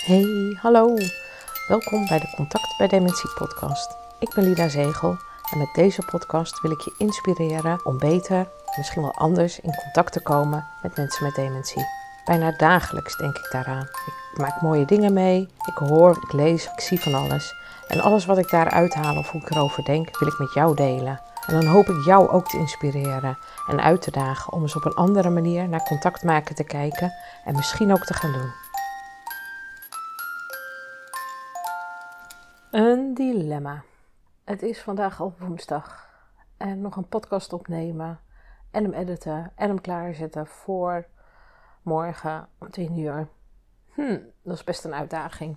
Hey, hallo. Welkom bij de Contact bij Dementie podcast. Ik ben Lida Zegel en met deze podcast wil ik je inspireren om beter, misschien wel anders, in contact te komen met mensen met dementie. Bijna dagelijks denk ik daaraan. Ik maak mooie dingen mee, ik hoor, ik lees, ik zie van alles. En alles wat ik daar uithaal of hoe ik erover denk, wil ik met jou delen. En dan hoop ik jou ook te inspireren en uit te dagen om eens op een andere manier naar contact maken te kijken en misschien ook te gaan doen. Een dilemma. Het is vandaag al woensdag en nog een podcast opnemen en hem editen en hem klaarzetten voor morgen om 10 uur. Hm, dat is best een uitdaging.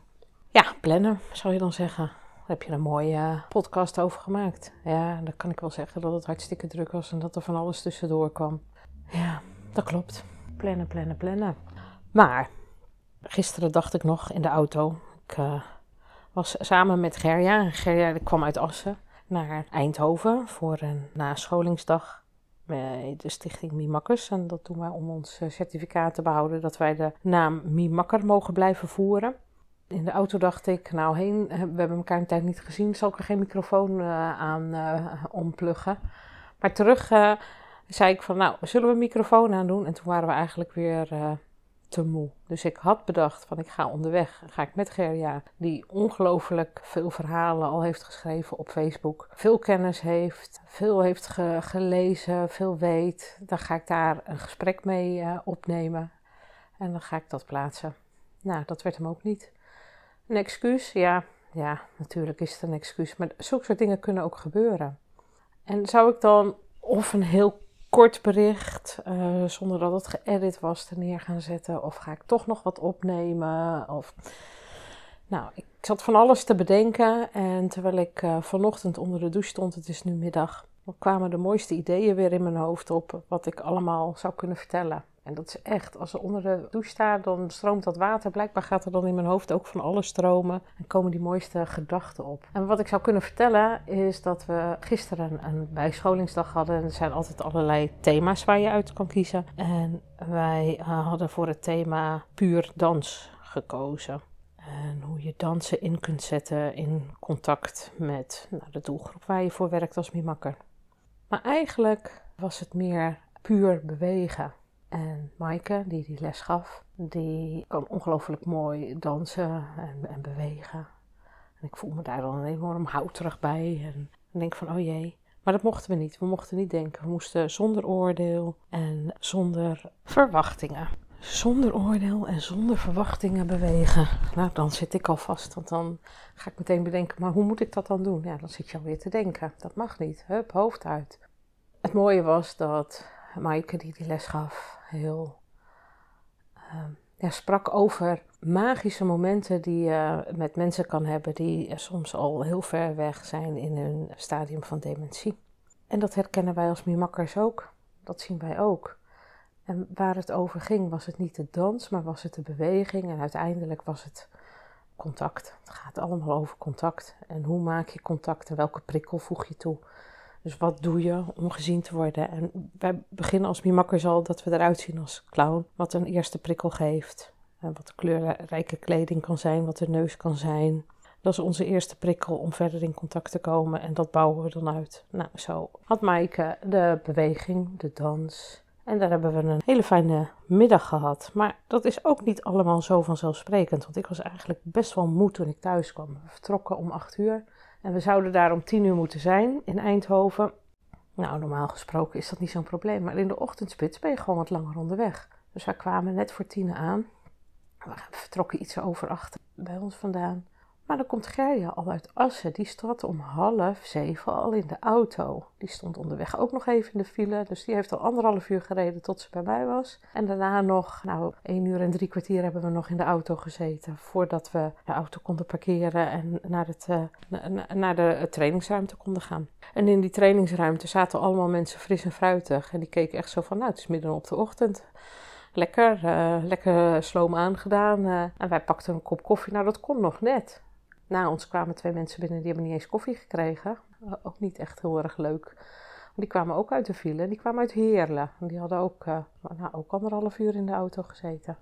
Ja, plannen zou je dan zeggen. Daar heb je een mooie podcast over gemaakt. Ja, dan kan ik wel zeggen dat het hartstikke druk was en dat er van alles tussendoor kwam. Ja, dat klopt. Plannen, plannen, plannen. Maar gisteren dacht ik nog in de auto. Ik uh, was samen met Gerja. Gerja kwam uit Assen naar Eindhoven voor een nascholingsdag bij de stichting Mimakkers. En dat doen wij om ons certificaat te behouden dat wij de naam Mimakker mogen blijven voeren. In de auto dacht ik, nou heen, we hebben elkaar een tijd niet gezien, zal ik er geen microfoon uh, aan ompluggen. Maar terug zei ik van, nou, zullen we een microfoon aan doen? En toen waren we eigenlijk weer te moe. Dus ik had bedacht van, ik ga onderweg, ga ik met Gerja, die ongelooflijk veel verhalen al heeft geschreven op Facebook. Veel kennis heeft, veel heeft ge gelezen, veel weet. Dan ga ik daar een gesprek mee opnemen en dan ga ik dat plaatsen. Nou, dat werd hem ook niet. Een excuus? Ja, ja, natuurlijk is het een excuus. Maar zulke soort dingen kunnen ook gebeuren. En zou ik dan of een heel kort bericht, uh, zonder dat het geëdit was, er neer gaan zetten? Of ga ik toch nog wat opnemen? Of... Nou, ik zat van alles te bedenken. En terwijl ik uh, vanochtend onder de douche stond, het is nu middag, kwamen de mooiste ideeën weer in mijn hoofd op. Wat ik allemaal zou kunnen vertellen. En dat is echt, als er onder de douche staat, dan stroomt dat water. Blijkbaar gaat er dan in mijn hoofd ook van alles stromen. En komen die mooiste gedachten op. En wat ik zou kunnen vertellen is dat we gisteren een bijscholingsdag hadden. En er zijn altijd allerlei thema's waar je uit kan kiezen. En wij hadden voor het thema puur dans gekozen. En hoe je dansen in kunt zetten in contact met nou, de doelgroep waar je voor werkt als mimakker. Maar eigenlijk was het meer puur bewegen. En Maaike, die die les gaf, die kan ongelooflijk mooi dansen en, en, bewegen. En ik voel me daar dan enorm houterig bij. En, en denk van, oh jee. Maar dat mochten we niet. We mochten niet denken. We moesten zonder oordeel en zonder verwachtingen. Zonder oordeel en zonder verwachtingen bewegen. Nou, dan zit ik al vast. Want dan ga ik meteen bedenken, maar hoe moet ik dat dan doen? Ja, dan zit je alweer te denken. Dat mag niet. Hup, hoofd uit. Het mooie was dat Maaike die die les gaf, heel uh, ja, sprak over magische momenten die je met mensen kan hebben die soms al heel ver weg zijn in hun stadium van dementie. En dat herkennen wij als mimakkers ook. Dat zien wij ook. En waar het over ging, was het niet de dans, maar was het de beweging. En uiteindelijk was het contact. Het gaat allemaal over contact. En hoe maak je contact en welke prikkel voeg je toe? Dus wat doe je om gezien te worden? En wij beginnen als mimakkers al dat we eruit zien als clown. Wat een eerste prikkel geeft. En wat de kleurrijke kleding kan zijn, wat de neus kan zijn. Dat is onze eerste prikkel om verder in contact te komen. En dat bouwen we dan uit. Nou, zo had Maaike de beweging, de dans. En daar hebben we een hele fijne middag gehad. Maar dat is ook niet allemaal zo vanzelfsprekend. Want ik was eigenlijk best wel moe toen ik thuis kwam. We vertrokken om acht uur. En we zouden daar om tien uur moeten zijn in Eindhoven. Nou, normaal gesproken is dat niet zo'n probleem. Maar in de ochtendspits ben je gewoon wat langer onderweg. Dus wij kwamen net voor tien aan. We vertrokken iets over acht bij ons vandaan. Maar dan komt Gerja al uit Assen. Die stond om half zeven al in de auto. Die stond onderweg ook nog even in de file. Dus die heeft al anderhalf uur gereden tot ze bij mij was. En daarna nog, nou, één uur en drie kwartier hebben we nog in de auto gezeten. Voordat we de auto konden parkeren en naar, het, uh, naar de trainingsruimte konden gaan. En in die trainingsruimte zaten allemaal mensen fris en fruitig. En die keken echt zo van, nou, het is midden op de ochtend lekker, uh, lekker sloom aangedaan. Uh, en wij pakten een kop koffie. Nou, dat kon nog net. Na ons kwamen twee mensen binnen die hebben niet eens koffie gekregen. Ook niet echt heel erg leuk. Die kwamen ook uit de file. Die kwamen uit Heerlen. Die hadden ook, uh, nou, ook anderhalf uur in de auto gezeten.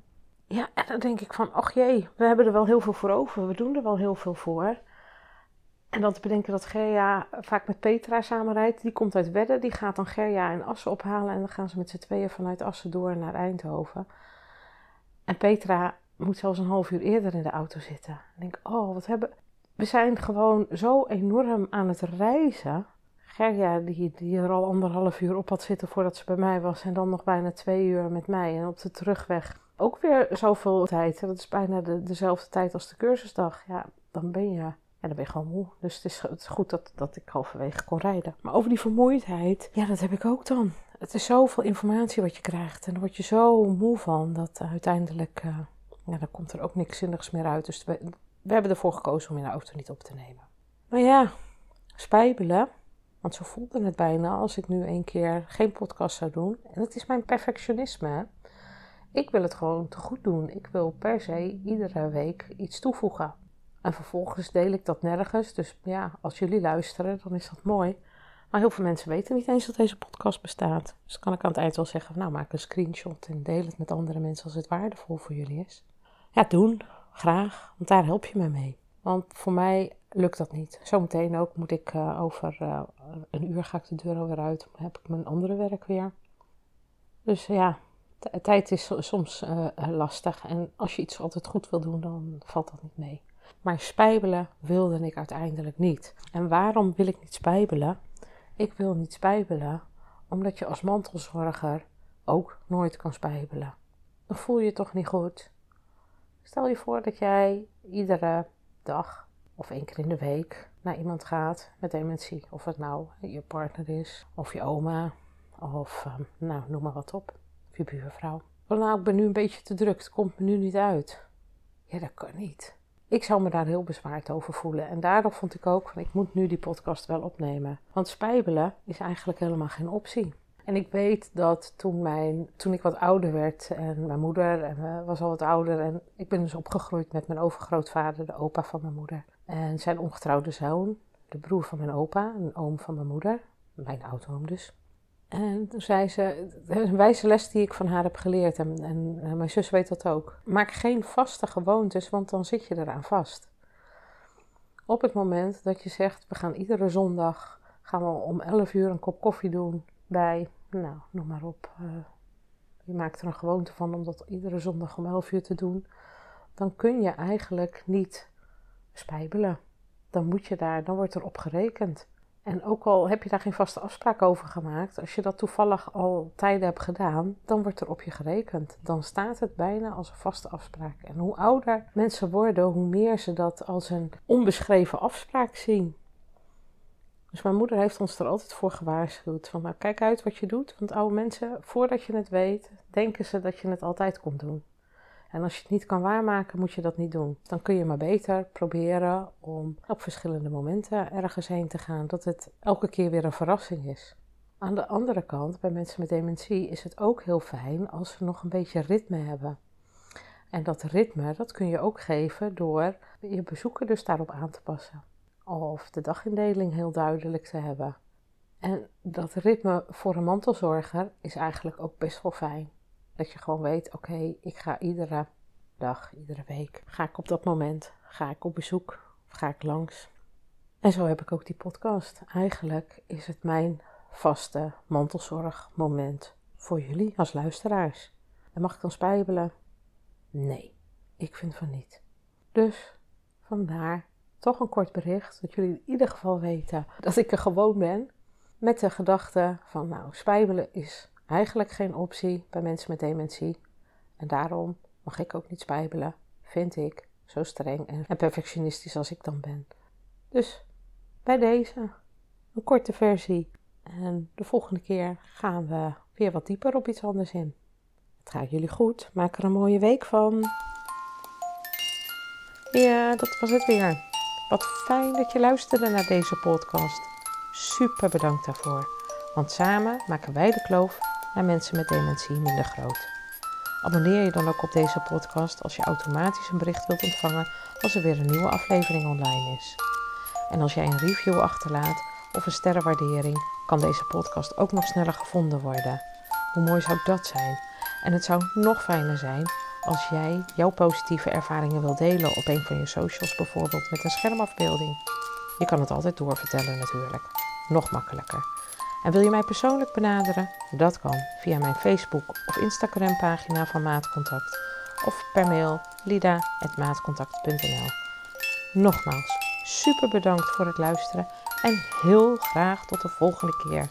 Ja, en dan denk ik van, ach jee, we hebben er wel heel veel voor over. We doen er wel heel veel voor. En dan te bedenken dat Gerja vaak met Petra samenrijdt. Die komt uit Wedden, die gaat dan Gerja en Assen ophalen. En dan gaan ze met z'n tweeën vanuit Assen door naar Eindhoven. En Petra moet zelfs een half uur eerder in de auto zitten. Ik denk, oh, wat hebben... We zijn gewoon zo enorm aan het reizen. Gerja, die, die er al anderhalf uur op had zitten voordat ze bij mij was. En dan nog bijna twee uur met mij. En op de terugweg ook weer zoveel tijd. Dat is bijna de, dezelfde tijd als de cursusdag. Ja, dan ben je, ja, dan ben je gewoon moe. Dus het is, goed dat, dat ik halverwege kon rijden. Maar over die vermoeidheid, ja, dat heb ik ook dan. Het is zoveel informatie wat je krijgt. En daar word je zo moe van dat uiteindelijk, uh, ja, dan komt er ook niks zinnigs meer uit. Dus we, hebben ervoor gekozen om in de auto niet op te nemen. Maar ja, spijbelen. Want zo voelde het bijna als ik nu een keer geen podcast zou doen. En dat is mijn perfectionisme. Ik wil het gewoon te goed doen. Ik wil per se iedere week iets toevoegen. En vervolgens deel ik dat nergens. Dus ja, als jullie luisteren, dan is dat mooi. Maar heel veel mensen weten niet eens dat deze podcast bestaat. Dus kan ik aan het eind wel zeggen: nou, maak een screenshot en deel het met andere mensen als het waardevol voor jullie is. Ja, doen. Graag. Want daar help je me mee. Want voor mij lukt dat niet. Zometeen ook moet ik uh, over uh, een uur ga ik de deur weer uit. Dan heb ik mijn andere werk weer. Dus ja, tijd is soms uh, lastig. En als je iets altijd goed wil doen, dan valt dat niet mee. Maar spijbelen wilde ik uiteindelijk niet. En waarom wil ik niet spijbelen? Ik wil niet spijbelen omdat je als mantelzorger ook nooit kan spijbelen. Dan voel je je toch niet goed. Stel je voor dat jij iedere dag of één keer in de week naar iemand gaat met dementie. Of het nou je partner is, of je oma, of um, nou, noem maar wat op. Of je buurvrouw. Oh, nou, ik ben nu een beetje te druk, het komt me nu niet uit. Ja, dat kan niet. Ik zou me daar heel bezwaard over voelen. En daardoor vond ik ook van ik moet nu die podcast wel opnemen. Want spijbelen is eigenlijk helemaal geen optie. En ik weet dat toen, mijn, toen ik wat ouder werd en mijn moeder was al wat ouder. En ik ben dus opgegroeid met mijn overgrootvader, de opa van mijn moeder. En zijn ongetrouwde zoon, de broer van mijn opa, een oom van mijn moeder. Mijn oud-oom dus. En toen zei ze, een wijze les die ik van haar heb geleerd en, en, en, mijn zus weet dat ook. Maak geen vaste gewoontes, want dan zit je eraan vast. Op het moment dat je zegt, we gaan iedere zondag, gaan we om 11 uur een kop koffie doen bij, nou, noem maar op. Uh, je maakt er een gewoonte van om dat iedere zondag om 11 uur te doen. Dan kun je eigenlijk niet spijbelen. Dan moet je daar, dan wordt er op gerekend. En ook al heb je daar geen vaste afspraak over gemaakt, als je dat toevallig al tijden hebt gedaan, dan wordt er op je gerekend. Dan staat het bijna als een vaste afspraak. En hoe ouder mensen worden, hoe meer ze dat als een onbeschreven afspraak zien. Dus mijn moeder heeft ons er altijd voor gewaarschuwd. Van nou, kijk uit wat je doet. Want oude mensen, voordat je het weet, denken ze dat je het altijd komt doen. En als je het niet kan waarmaken, moet je dat niet doen. Dan kun je maar beter proberen om op verschillende momenten ergens heen te gaan. Dat het elke keer weer een verrassing is. Aan de andere kant, bij mensen met dementie, is het ook heel fijn als ze nog een beetje ritme hebben. En dat ritme, dat kun je ook geven door je bezoeken dus daarop aan te passen. Of de dagindeling heel duidelijk te hebben. En dat ritme voor een mantelzorger is eigenlijk ook best wel fijn. Dat je gewoon weet, oké, ik ga iedere dag, iedere week, ga ik op dat moment, ga ik op bezoek, ga ik langs. En zo heb ik ook die podcast. Eigenlijk is het mijn vaste mantelzorgmoment voor jullie als luisteraars. En mag ik dan spijbelen? Nee, ik vind van niet. Dus vandaar toch een kort bericht, dat jullie in ieder geval weten dat ik er gewoon ben. Met de gedachte van, nou, spijbelen is eigenlijk geen optie bij mensen met dementie. En daarom mag ik ook niet spijbelen, vind ik, zo streng en perfectionistisch als ik dan ben. Dus bij deze een korte versie. En de volgende keer gaan we weer wat dieper op iets anders in. Het gaat jullie goed. Maak er een mooie week van. Ja, dat was het weer. Wat fijn dat je luisterde naar deze podcast. Super bedankt daarvoor. Want samen maken wij de kloof naar mensen met dementie minder groot. Abonneer je dan ook op deze podcast als je automatisch een bericht wilt ontvangen als er weer een nieuwe aflevering online is. En als jij een review achterlaat of een sterrenwaardering, kan deze podcast ook nog sneller gevonden worden. Hoe mooi zou dat zijn? En het zou nog fijner zijn als jij jouw positieve ervaringen wilt delen op een van je socials, bijvoorbeeld met een schermafbeelding. Je kan het altijd doorvertellen natuurlijk. Nog makkelijker. En wil je mij persoonlijk benaderen? Dat kan via mijn Facebook of Instagram pagina van Maatcontact of per mail lida.maatcontact.nl. Nogmaals, super bedankt voor het luisteren en heel graag tot de volgende keer.